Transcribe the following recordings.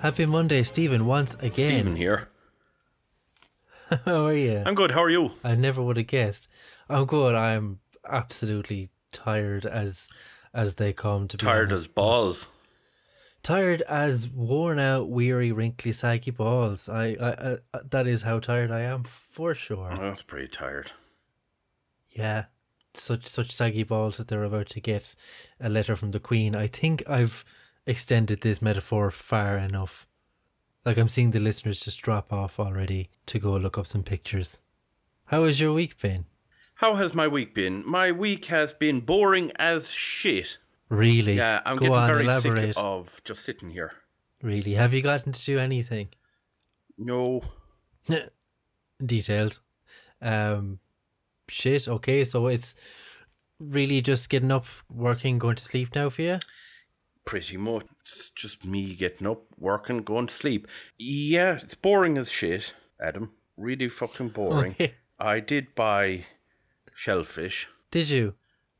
Happy Monday, Stephen, once again. Stephen here. How are you? I'm good. How are you? I never would have guessed. I'm good. I'm absolutely tired as as they come to be Tired honest, as balls. Tired as worn out, weary, wrinkly, saggy balls. I, I, I that is how tired I am for sure. Oh, that's pretty tired. Yeah, such such saggy balls that they're about to get a letter from the Queen. I think I've extended this metaphor far enough. Like I'm seeing the listeners just drop off already to go look up some pictures. How has your week been? How has my week been? My week has been boring as shit. Really? Yeah, I'm go getting on, very elaborate. sick of just sitting here. Really? Have you gotten to do anything? No, Detailed. Um, shit. Okay, so it's really just getting up, working, going to sleep now for you. pretty much. It's just me getting up, working, going to sleep. Yeah, it's boring as shit, Adam. Really fucking boring. Okay. I did buy shellfish. Did you?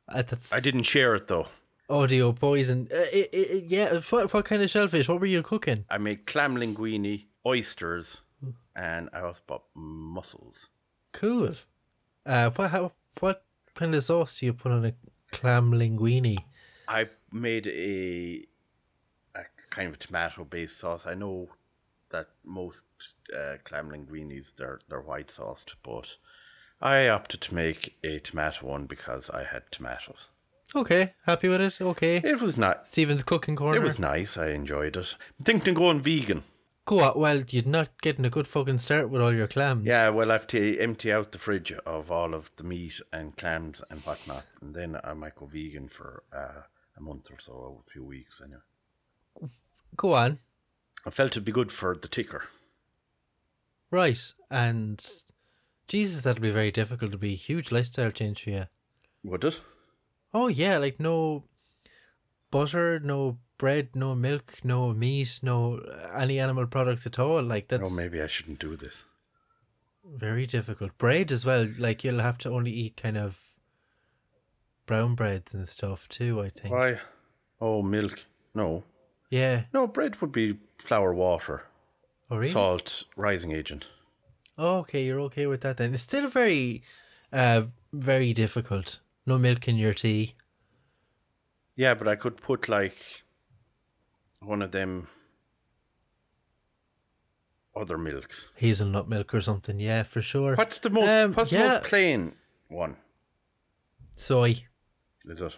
Uh, I didn't share it though. Audio poison. Uh, i i yeah. What, what kind of shellfish? What were you cooking? I made clam linguine, oysters, and I also bought mussels. Cool. Uh, what how, what kind of sauce do you put on a clam linguine? I made a a kind of tomato based sauce. I know that most uh, clam linguines they're they're white sauced, but I opted to make a tomato one because I had tomatoes. Okay, happy with it. Okay. It was not. Stephen's cooking corner. It was nice. I enjoyed it. I'm thinking of going vegan. Go on. Well, you're not getting a good fucking start with all your clams. Yeah, well, I have to empty out the fridge of all of the meat and clams and whatnot, and then I might go vegan for uh, a month or so, a few weeks. Anyway, Go on. I felt it'd be good for the ticker. Right. And Jesus, that'll be very difficult to be a huge lifestyle change for you. Would it? Oh yeah, like no butter, no bread, no milk, no meat, no any animal products at all. Like that's Oh, maybe I shouldn't do this. very difficult. Bread as well. Like you'll have to only eat kind of brown breads and stuff too. I think. Why? Oh, milk. No. Yeah. No, bread would be flour, water, Oh really? salt, rising agent. Oh, okay, you're okay with that then. It's still very, uh, very difficult. No milk in your tea. Yeah, but I could put like one of them other milks. Hazelnut milk or something. Yeah, for sure. What's the most Um, what's the most plain one? Soy, Is it?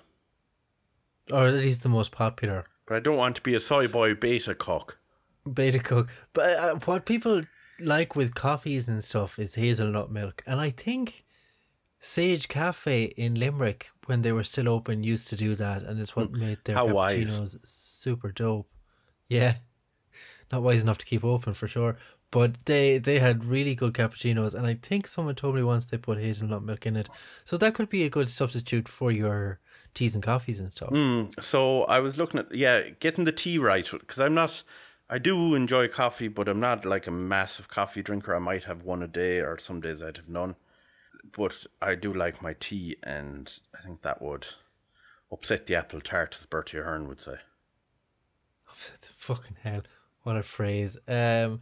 or at least the most popular. But I don't want to be a soy boy beta cock. Beta cook. But uh, what people like with coffees and stuff is hazelnut milk. And I think Sage Cafe in Limerick, when they were still open, used to do that. And it's what made their Hmm. How wise. cappuccinos super dope. Yeah. Not wise enough to keep open for sure. But they, they had really good cappuccinos. And I think someone told me once they put hazelnut milk in it. So that could be a good substitute for your teas and coffees and stuff. Mm, so I was looking at yeah, getting the tea right because I'm not. I do enjoy coffee, but I'm not like a massive coffee drinker. I might have one a day, or some days I'd have none. But I do like my tea, and I think that would upset the apple tart, as Bertie Ahern would say. Upset the fucking hell. What a phrase. Um,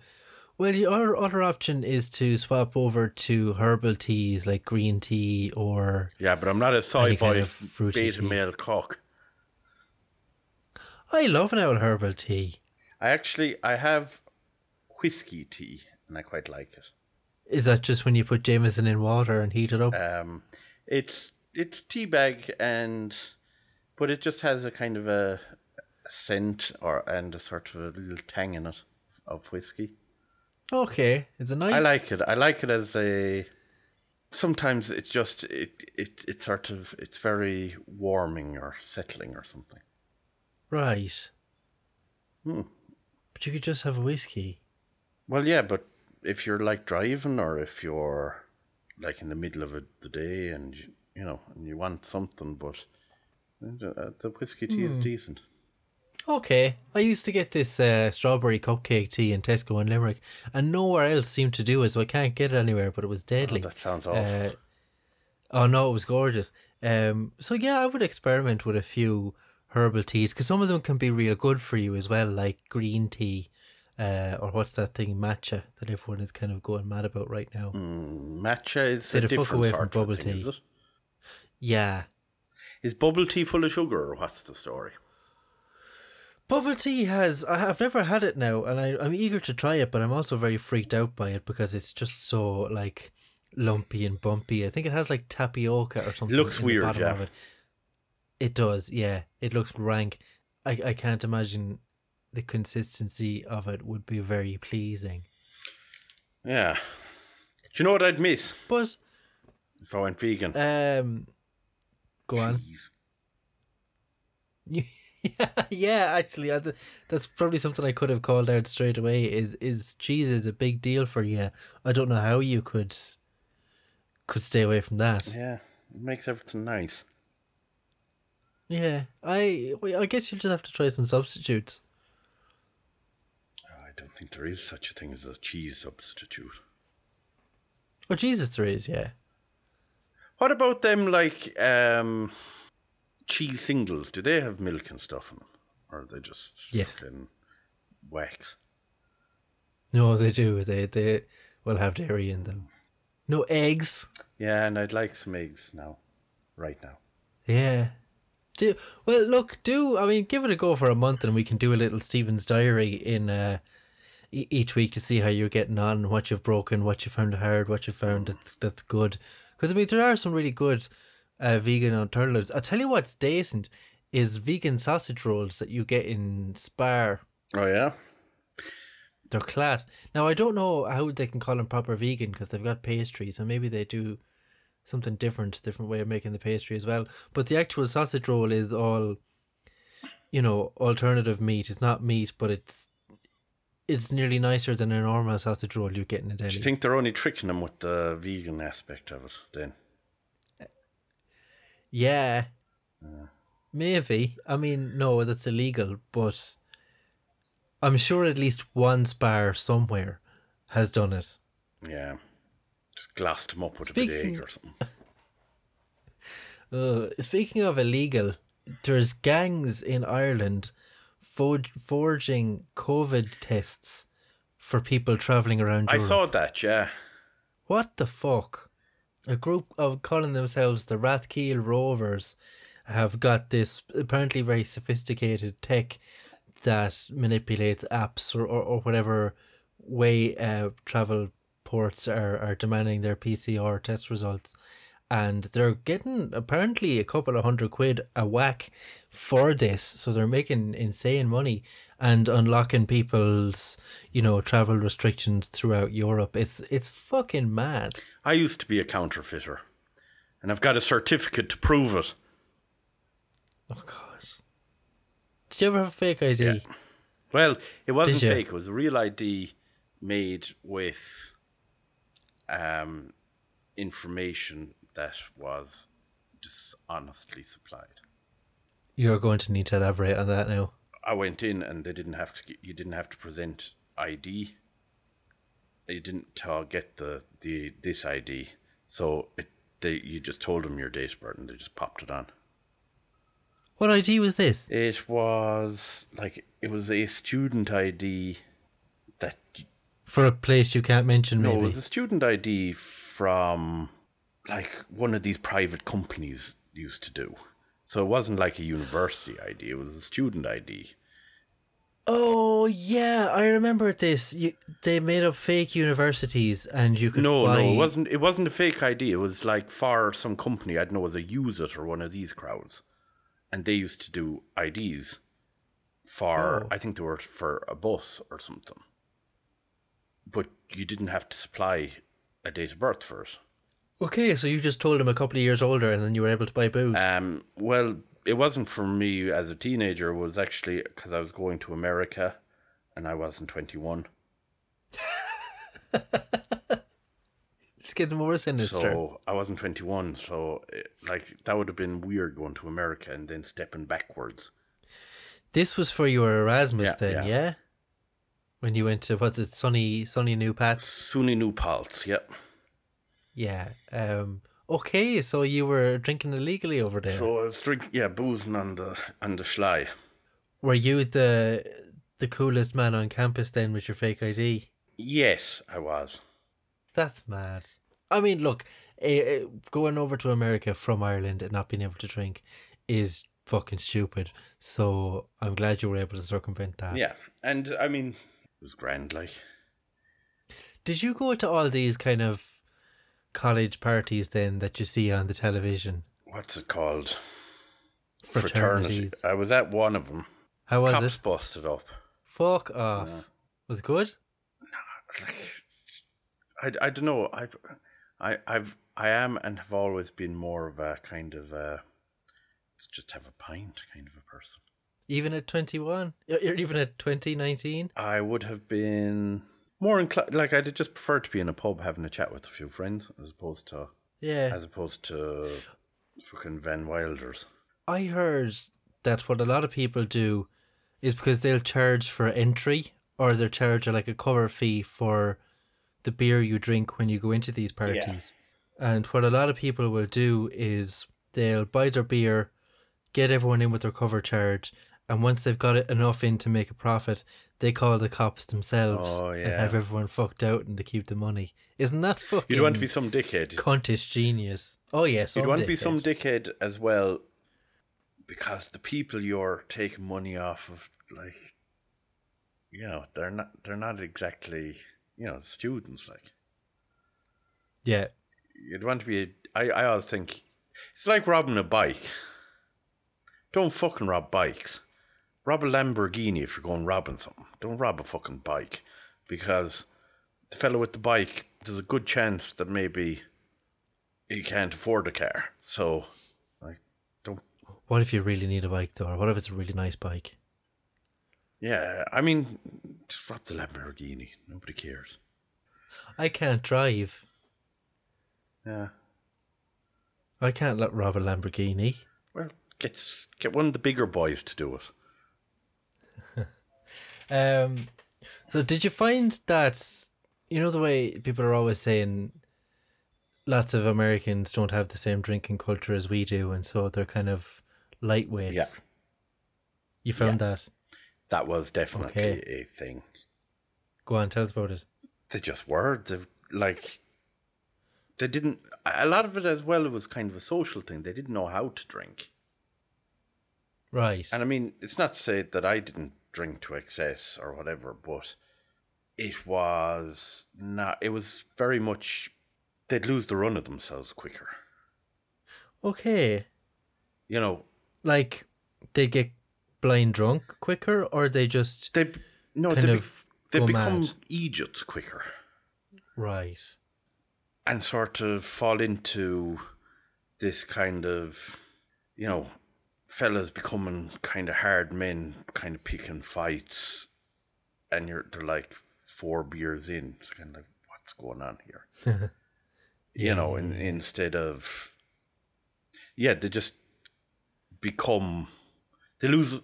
well, the other, other option is to swap over to herbal teas like green tea or. Yeah, but I'm not a soy kind boy of fruity beta tea. male cock. I love an old herbal tea. I actually I have whiskey tea, and I quite like it. Is that just when you put Jameson in water and heat it up? Um, it's it's tea bag and, but it just has a kind of a scent or and a sort of a little tang in it of whiskey. okay, it's a nice. I like it. I like it as a. Sometimes it's just it it it's sort of it's very warming or settling or something. Right. Hmm. But you could just have a whiskey. Well, yeah, but if you're like driving or if you're like in the middle of a, the day and you, you know and you want something, but uh, the whiskey tea is decent. Okay, I used to get this uh, strawberry cupcake tea in Tesco in Limerick, and nowhere else seemed to do it, so I can't get it anywhere. But it was Oh, deadly. that sounds awful. Uh, oh no, it was gorgeous. Um, so yeah, I would experiment with a few herbal teas because some of them can be real good for you as well, like green tea, uh, or what's that thing, matcha, that everyone is kind of going mad about right now. Mm, matcha is a the fuck different away from bubble thing, tea. is it? Yeah, Is bubble tea full of sugar, or what's the story? bubble tea has. I have never had it now, and I, I'm eager to try it, but I'm also very freaked out by it because it's just so like lumpy and bumpy. I think it has like tapioca or something. It looks weird, yeah. it. It does, yeah. It looks rank. I, I can't imagine the consistency of it would be very pleasing. Yeah. Do you know what I'd miss But if I went vegan? um, go on. Yeah, yeah. Actually, I, that's probably something I could have called out straight away. Is is cheese is a big deal for you? I don't know how you could could stay away from that. Yeah, it makes everything nice. Yeah, I I guess you'll just have to try some substitutes. I don't think there is such a thing as a cheese substitute. Oh Jesus, there is. Yeah. What about them like um, cheese singles? Do they have milk and stuff in them, or are they just Yes. fucking wax? No, they do. They they will have dairy in them. No eggs. Yeah, and I'd like some eggs now, right now. Yeah. Do well. Look, do I mean give it a go for a month, and we can do a little Stephen's diary in uh, each week to see how you're getting on, what you've broken, what you found hard, what you found that's that's good. Because I mean, there are some really good uh, vegan alternatives. I'll tell you what's decent is vegan sausage rolls that you get in Spar. Oh yeah, They're class. Now I don't know how they can call them proper vegan because they've got pastry, so maybe they do something different, different way of making the pastry as well. But the actual sausage roll is all, you know, alternative meat. It's not meat, but it's it's nearly nicer than a normal sausage roll you get in a do deli. you think they're only tricking them with the vegan aspect of it? Then yeah, maybe. I mean, no, that's illegal, but I'm sure at least one spar somewhere has done it. yeah, just glassed them up with a bit egg or something. Uh, speaking of illegal, there's gangs in Ireland forg- forging COVID tests for people traveling around Europe. I saw that. Yeah, What the fuck? A group of calling themselves the Rathkeale Rovers have got this apparently very sophisticated tech that manipulates apps or, or, or whatever way uh, travel ports are, are demanding their PCR test results. And they're getting apparently a couple of hundred quid a whack for this. So they're making insane money and unlocking people's, you know, travel restrictions throughout Europe. It's it's fucking mad. I used to be a counterfeiter, and I've got a certificate to prove it. Oh god. Did you ever have a fake ID? Yeah. Well, it wasn't fake. It was a real ID made with um, information that was dishonestly supplied. You're going to need to elaborate on that now. I went in and they didn't have to. You didn't have to present ID. You didn't uh, get the the this ID, so it they you just told them your date of birth and they just popped it on. What ID was this? It was like it was a student ID that For a place you can't mention, No, maybe. it was a student ID from like one of these private companies used to do. So it wasn't like a university ID, it was a student ID. Oh yeah, I remember this. You, they made up fake universities, and you could No, buy. no, it wasn't it wasn't a fake ID, it was like for some company, I don't know, was a use it or one of these crowds. And they used to do IDs for Oh. I think they were for a bus or something. But you didn't have to supply a date of birth for it. Okay, so you just told him a couple of years older, and then you were able to buy booze. Um, well, it wasn't for me as a teenager. It was actually because I was going to America, and I wasn't twenty one. it's getting more sinister. So I wasn't twenty one. So it, like that would have been weird going to America and then stepping backwards. This was for your Erasmus Yeah, then, yeah. yeah? When you went to what's it, sunny sunny New Pats? SUNY New Paltz, yep. Yeah. Um okay, so you were drinking illegally over there. So I was drinking, yeah, boozing on the on the schlei. were you the the coolest man on campus then with your fake ID? Yes, I was. That's mad. I mean, look, eh, eh, going over to America from Ireland and not being able to drink is fucking stupid. So I'm glad you were able to circumvent that. Yeah, and I mean, it was grand. Like, Did you go to all these kind of college parties then that you see on the television? what's it called? Fraternities. I was at one of them. How was Cops it? busted up. Fuck off. Yeah. Was it good? I, I don't know. I, I, I've, I am and have always been more of a kind of a, let's just have a pint kind of a person. Even at 21? Or or even at 2019? I would have been more inclined, like I'd just prefer to be in a pub having a chat with a few friends as opposed to, Yeah. as opposed to fucking Van Wilders. I heard that what a lot of people do is because they'll charge for entry or they'll charge like a cover fee for the beer you drink when you go into these parties. And what a lot of people will do is they'll buy their beer, get everyone in with their cover charge, and once they've got it enough in to make a profit, they call the cops themselves Oh, and have everyone fucked out and they keep the money. Isn't that fucking You'd want to be some dickhead. cuntish genius? Oh yes, You'd want to be some dickhead as well, because the people you're taking money off of, like, you know, they're not they're not exactly you know students. Like, yeah. you'd want to be. A, I I always think it's like robbing a bike. Don't fucking rob bikes. Rob a Lamborghini if you're going robbing something. Don't rob a fucking bike, because the fellow with the bike, there's a good chance that maybe he can't afford a car. So, like, don't. What if you really need a bike though? Or what if it's a really nice bike? Yeah, I mean, just rob the Lamborghini. Nobody cares. I can't drive. Yeah. I can't let rob a Lamborghini. Well, get get one of the bigger boys to do it. Um, so did you find that you know the way people are always saying lots of Americans don't have the same drinking culture as we do, and so they're kind of lightweights. Yeah. You found that? That was definitely Okay. a thing. Go on, tell us about it. They just were. They, like, they didn't. A lot of it as well was kind of a social thing. They didn't know how to drink. Right. And I mean, it's not to say that I didn't drink to excess or whatever, but it was not. It was very much. They'd lose the run of themselves quicker. okay. You know, Like they get blind drunk quicker, or they just they no, they, be, they become mad. idiots quicker. right. and sort of fall into this kind of, you know, fellas becoming kind of hard men, kind of picking fights, and you're they're like four beers in. It's kind of like, what's going on here? you know, in, instead of, yeah, they just become, they lose,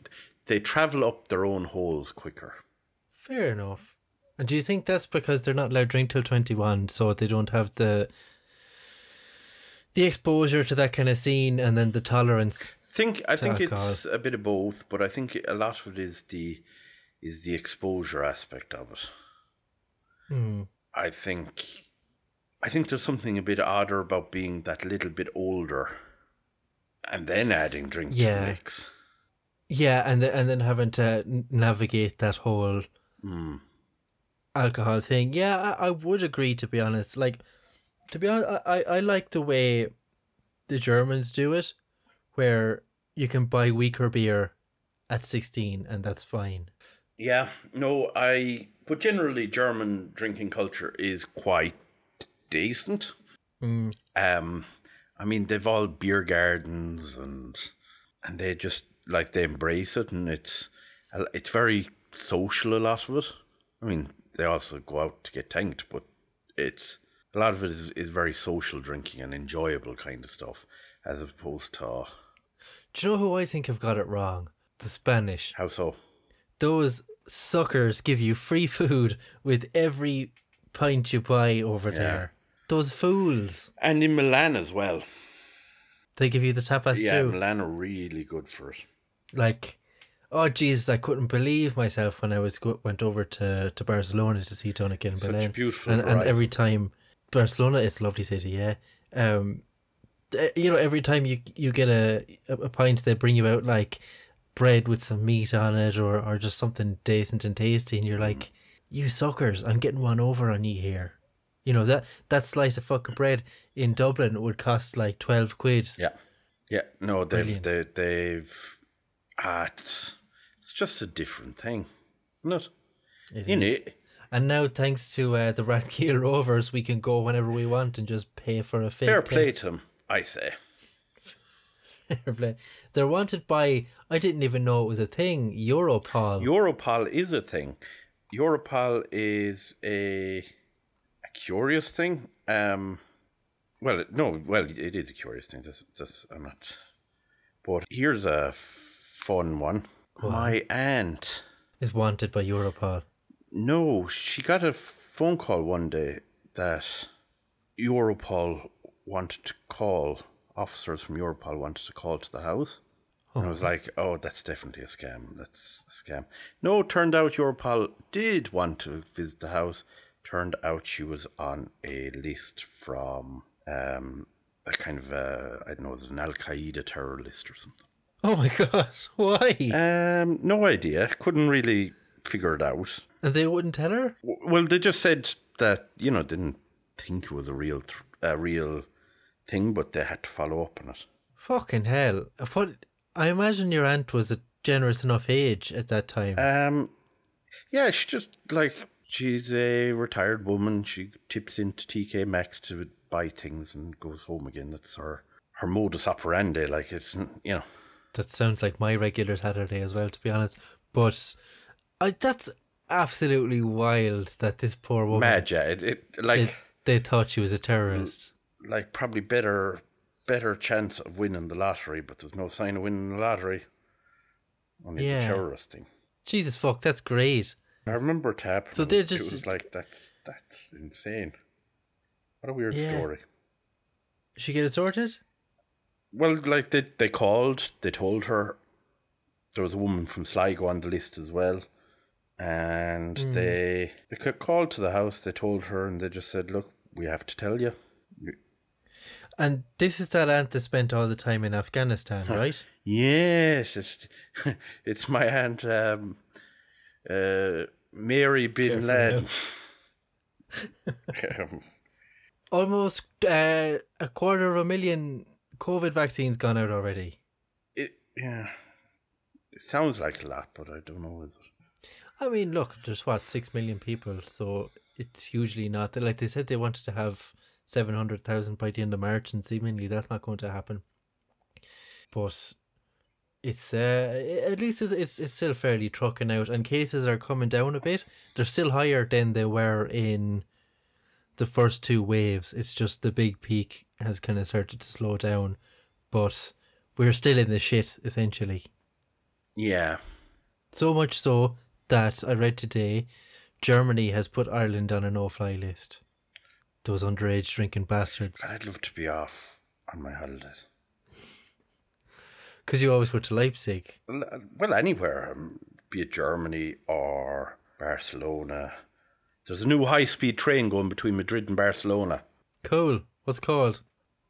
they travel up their own holes quicker. Fair enough. And do you think that's because they're not allowed to drink till 21, so they don't have the the exposure to that kind of scene and then the tolerance? Think I think it's a bit of both, but I think a lot of it is the is the exposure aspect of it. Hmm. I think I think there's something a bit odder about being that little bit older and then adding drink to Yeah. the mix. Yeah, and the, and then having to navigate that whole Mm. alcohol thing. Yeah, I, I would agree. To be honest, like to be honest, I I like the way the Germans do it, where you can buy weaker beer at sixteen, and that's fine. Yeah, no, I but generally German drinking culture is quite decent. Mm. Um, I mean, they've all beer gardens and and they just like they embrace it, and it's it's very social. A lot of it. I mean, they also go out to get tanked, but it's a lot of it is, is very social drinking and enjoyable kind of stuff, as opposed to Do you know who I think have got it wrong? The Spanish. How so? Those suckers give you free food with every pint you buy over there. Those fools. And in Milan as well. They give you the tapas Yeah, too. Milan are really good for it. Like, oh Jesus, I couldn't believe myself when I was went over to, to Barcelona to see Tonic in Such Berlin. beautiful and, and every time Barcelona, it's a lovely city, yeah. Um, you know, every time you you get a a pint, they bring you out like bread with some meat on it, or or just something decent and tasty, and you're like, you suckers, I'm getting one over on you here. You know that that slice of fucking bread in Dublin would cost like twelve quid. Yeah. Yeah. No, they've Brilliant. they, they've ah, it's, it's just a different thing. Isn't it? It You know, is. And now, thanks to uh, the Rathkeale Rovers, we can go whenever we want and just pay for a fake fair play test. to them, I say. They're wanted by, I didn't even know it was a thing, Europol. Europol is a thing. Europol is a a curious thing. Um, well, no, well, it is a curious thing. This, this, I'm not. But here's a fun one. My aunt. is wanted by Europol. No, she got a phone call one day that Europol wanted to call. Officers from Europol wanted to call to the house. And I was like, oh, that's definitely a scam. That's a scam. No, turned out Europol did want to visit the house. Turned out she was on a list from um, a kind of, a, I don't know, an Al Qaeda terror list or something. Oh my god, why? Um, no idea. Couldn't really figure it out. and they wouldn't tell her? Well, they just said that, you know, didn't think it was a real, th- a real thing, but they had to follow up on it. Fucking hell. What? I imagine your aunt was a generous enough age at that time. Um, yeah, she just like she's a retired woman. She tips into TK Maxx to buy things and goes home again. That's her her modus operandi. Like it's you know, that sounds like my regular Saturday as well, to be honest. But I, that's absolutely wild that this poor woman, mad. Yeah, it, it like they, they thought she was a terrorist. Like probably better better chance of winning the lottery, but there's no sign of winning the lottery. Only Yeah. the terrorist thing. Jesus fuck, that's great. I remember happening. So they're It just- was like that's that's insane. What a weird Yeah. story. She get it sorted? Well, like they they called, they told her there was a woman from Sligo on the list as well, and Hmm. they they called to the house. They told her, and they just said, "Look, we have to tell you." And this is that aunt that spent all the time in Afghanistan, right? Yes, it's it's my aunt um, uh, Mary Bin Laden. Um, Almost uh, a quarter of a million COVID vaccines gone out already. it yeah, it sounds like a lot, but I don't know. Is it? I mean, look, there's what six million people, so it's hugely not. Like they said, they wanted to have seven hundred thousand by the end of March, and seemingly that's not going to happen. But it's uh, at least it's, it's it's still fairly trucking out, and cases are coming down a bit. They're still higher than they were in the first two waves. It's just the big peak has kind of started to slow down, but we're still in the shit essentially. Yeah, So much so that I read today Germany has put Ireland on a no fly list. Those underage drinking bastards. I'd love to be off on my holidays. Because you always go to Leipzig. Well, anywhere, um, be it Germany or Barcelona. There's a new high-speed train going between Madrid and Barcelona. Cool. What's it called?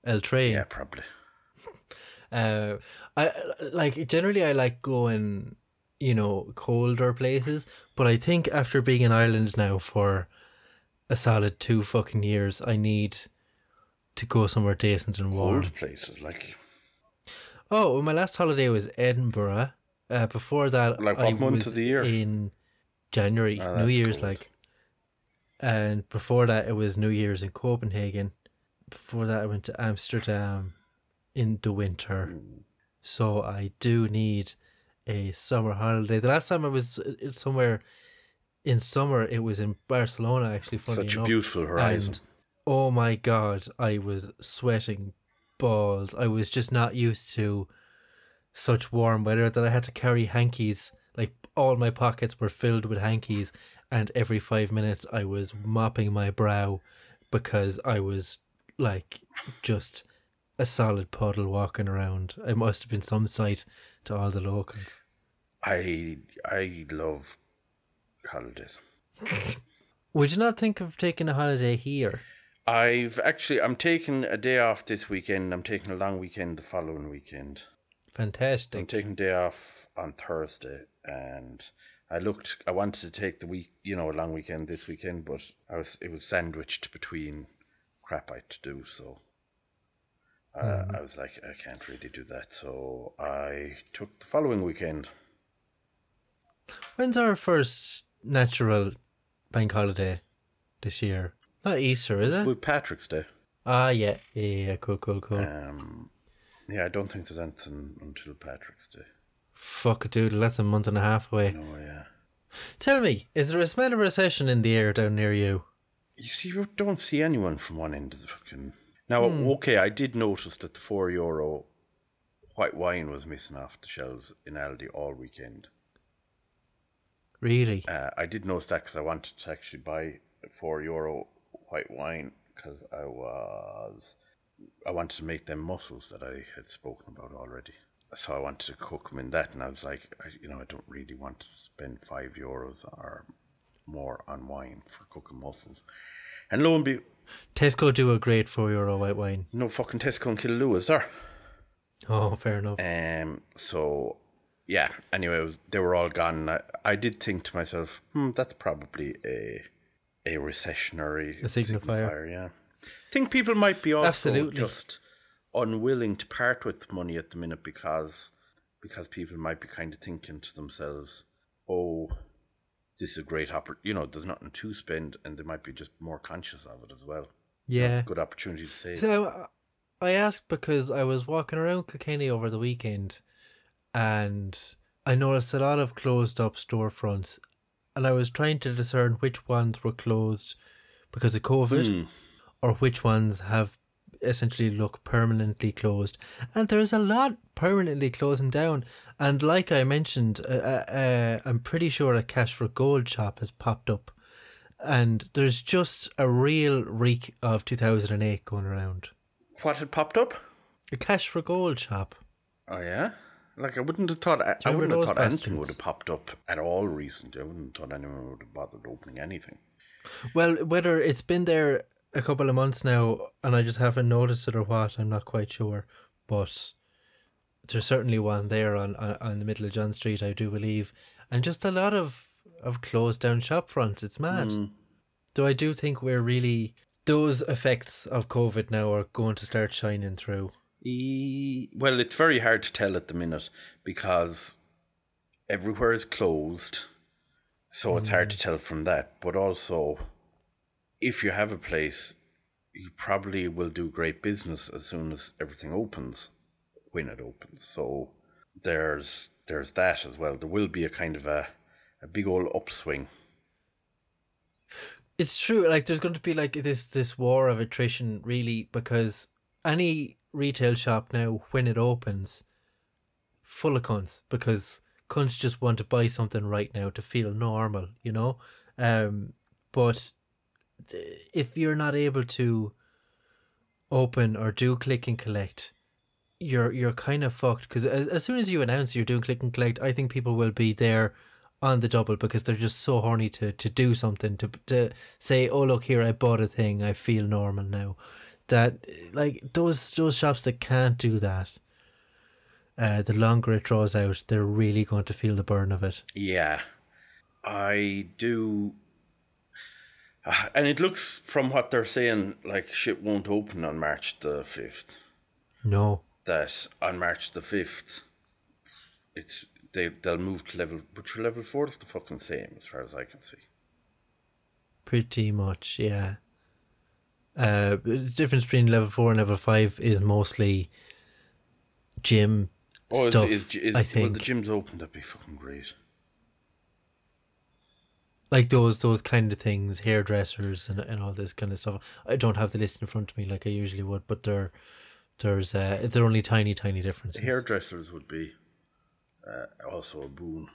El Train. Yeah, probably. Uh, I like generally I like going, you know, colder places. But I think after being in Ireland now for a solid two fucking years, I need to go somewhere decent and warm. Cold places like Oh, well, my last holiday was Edinburgh. Uh, before that, Like I what month was of the year? In January, Oh, New Year's, cold. like. And before that, it was New Year's in Copenhagen. Before that, I went to Amsterdam in the winter. So I do need a summer holiday. The last time I was uh, somewhere in summer, it was in Barcelona. Actually, funny such a beautiful horizon. And oh my god, I was sweating balls. I was just not used to such warm weather that I had to carry hankies. Like all my pockets were filled with hankies, and every five minutes I was mopping my brow because I was like just a solid puddle walking around. It must have been some sight to all the locals. I I love holidays. Would you not think of taking a holiday here? I've actually I'm taking a day off this weekend. I'm taking a long weekend the following weekend. Fantastic. I'm taking a day off on Thursday, and I looked. I wanted to take the week, you know, a long weekend this weekend, but I was it was sandwiched between crap I had to do, so uh, I was like, I can't really do that. So I took the following weekend. When's our first natural bank holiday this year? Not Easter, is it? with Patrick's Day. Ah, yeah, yeah, yeah, cool, cool, cool. Um, yeah, I don't think there's anything until Patrick's Day. Fuck dude, that's a month and a half away. No, yeah. Tell me, is there a smell of recession in the air down near you? You see, you don't see anyone from one end of the fucking. Now, okay, I did notice that the four euro white wine was missing off the shelves in Aldi all weekend. Really? Uh, I did notice that because I wanted to actually buy four euro white wine because I was I wanted to make them mussels that I had spoken about already. So I wanted to cook them in that, and I was like, I, you know, I don't really want to spend five euros or more on wine for cooking mussels. And lo and behold, Tesco do a great four euro white wine. no fucking Tesco and Killaloe is there. Oh, fair enough. Um, so yeah. Anyway, was, they were all gone. I, I did think to myself, hmm, that's probably a a recessionary A signifier. Yeah, I think people might be also Absolutely. just unwilling to part with money at the minute because because people might be kind of thinking to themselves, oh. This is a great opportunity. You know, there's nothing to spend, and they might be just more conscious of it as well. yeah. It's a good opportunity to save. So uh, I asked because I was walking around Kilkenny over the weekend and I noticed a lot of closed up storefronts and I was trying to discern which ones were closed because of COVID Hmm. or which ones have essentially look permanently closed. And there's a lot permanently closing down. And like I mentioned, uh, uh, uh, I'm pretty sure a Cash for Gold shop has popped up. And there's just a real reek of 2008 going around. What had popped up? A Cash for Gold shop. Oh yeah, like I wouldn't have thought. I, I wouldn't have thought anything would have popped up at all recently. I wouldn't have thought anyone would have bothered opening anything. Well, whether it's been there a couple of months now and I just haven't noticed it or what, I'm not quite sure. But there's certainly one there on, on, on the middle of John Street, I do believe. And just a lot of, of closed down shop fronts. It's mad. Hmm. Though I do think we're really. Those effects of COVID now are going to start shining through. E- well, it's very hard to tell at the minute because everywhere is closed, so it's hard to mm. tell from that. But also, if you have a place, you probably will do great business as soon as everything opens, when it opens. So there's there's that as well. There will be a kind of a a big old upswing. It's true. Like there's going to be like this this war of attrition, really, because any retail shop now, when it opens, full of cunts because cunts just want to buy something right now to feel normal, you know. Um, but if you're not able to open or do click and collect, you're you're kind of fucked because as, as soon as you announce you're doing click and collect, I think people will be there on the double because they're just so horny to, to do something to to say, oh look here, I bought a thing, I feel normal now. That like those those shops that can't do that, uh, the longer it draws out, they're really going to feel the burn of it. Yeah, I do. Uh, and it looks from what they're saying like shit won't open on March the 5th. No, That on March the 5th, it's they, they'll move to level, but your level 4 is the fucking same as far as I can see. pretty much, yeah. Uh, the difference between level four and level five is mostly gym Oh, stuff. is, is, is, I well, think the gym's open, that'd be fucking great. like those those kind of things, hairdressers and and all this kind of stuff. I don't have the list in front of me like I usually would, but there there's uh they're only tiny tiny differences. Hairdressers would be uh, also a boon.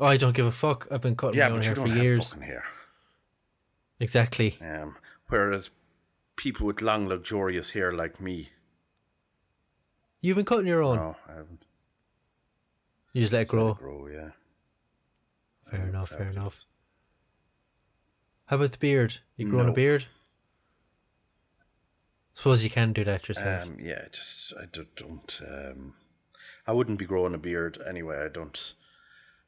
Oh, I don't give a fuck. I've been cutting Yeah, my own hair don't for years. Exactly. Um, whereas people with long, luxurious hair like me, You've been cutting your own. no, I haven't. You just let it grow. Let it Grow, yeah. Fair enough. Fair enough. How about the beard? You growing a No. beard? Suppose you can do that yourself. Um, yeah, just I do, don't. Um, I wouldn't be growing a beard anyway. I don't.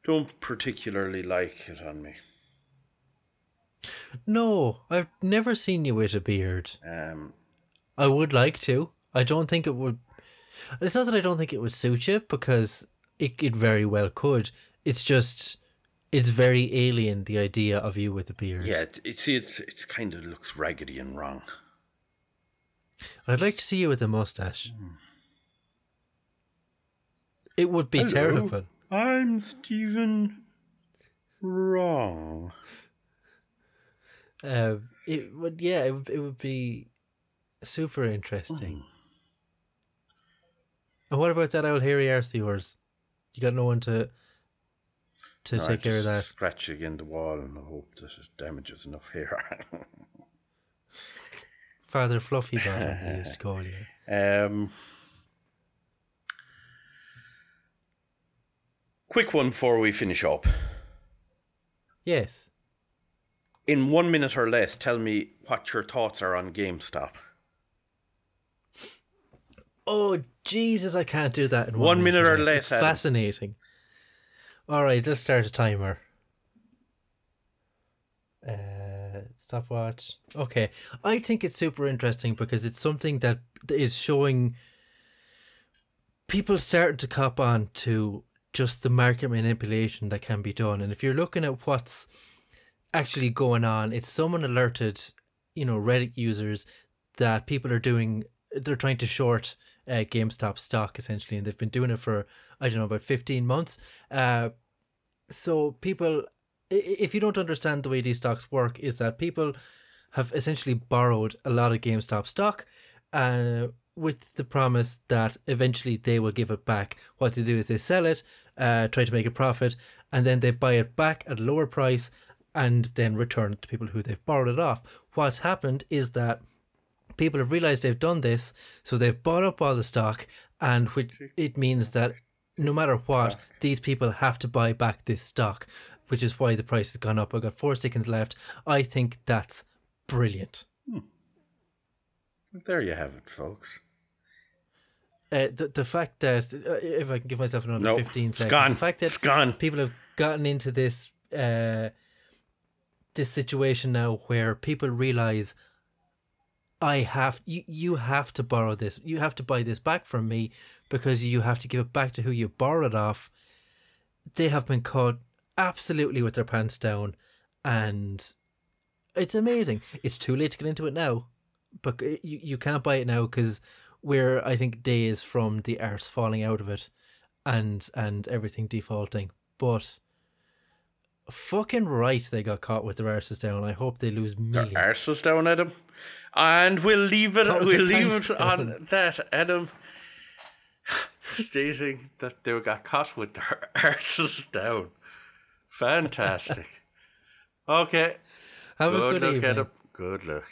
Don't particularly like it on me. No, I've never seen you with a beard. Um, I would like to. I don't think it would. It's not that I don't think it would suit you because it, it very well could. It's just it's very alien the idea of you with a beard. yeah, it, it see, it's it's kind of looks raggedy and wrong. I'd like to see you with a mustache. It would be Hello. terrible. I'm Stephen. Wrong. Uh, it would, yeah, it would, it would be super interesting. Hmm. And what about that old hairy arse of yours? You got no one to to No, take care of that. Scratch against the wall and hope that it damages enough hair. Father Fluffy Bottom, they used to call you. Um, quick one before we finish up. Yes. In one minute or less, tell me what your thoughts are on GameStop. Oh Jesus, I can't do that in One one, minute or less, It's Adam. fascinating. All right, let's start a timer. Uh, stopwatch. Okay, I think it's super interesting because it's something that is showing people starting to cop on to just the market manipulation that can be done. And if you're looking at what's actually going on, it's someone alerted, you know, Reddit users that people are doing, they're trying to short uh, GameStop stock essentially, and they've been doing it for, I don't know, about 15 months. Uh, so people, if you don't understand the way these stocks work, is that people have essentially borrowed a lot of GameStop stock, uh, with the promise that eventually they will give it back. What they do is they sell it, uh, try to make a profit, and then they buy it back at a lower price, and then return it to people who they've borrowed it off. What's happened is that people have realized they've done this, so they've bought up all the stock, and which it means that no matter what, these people have to buy back this stock, which is why the price has gone up. I've got four seconds left. I think that's brilliant. There you have it, folks. Uh, the the fact that uh, if I can give myself another No, fifteen it's seconds, gone. the fact that It's gone. people have gotten into this uh, this situation now where people realize I have you you have to borrow this, you have to buy this back from me because you have to give it back to who you borrowed off. They have been caught absolutely with their pants down, and it's amazing. It's too late to get into it now, but you you can't buy it now because we're I think days from the arse falling out of it, and and everything defaulting. But fucking right, they got caught with their arses down. I hope they lose millions. Their Arse's down, Adam. And we'll leave it. We'll leave it on that, Adam. Stating that they got caught with their arses down. Fantastic. okay. Have a good good luck, evening. Adam. Good luck.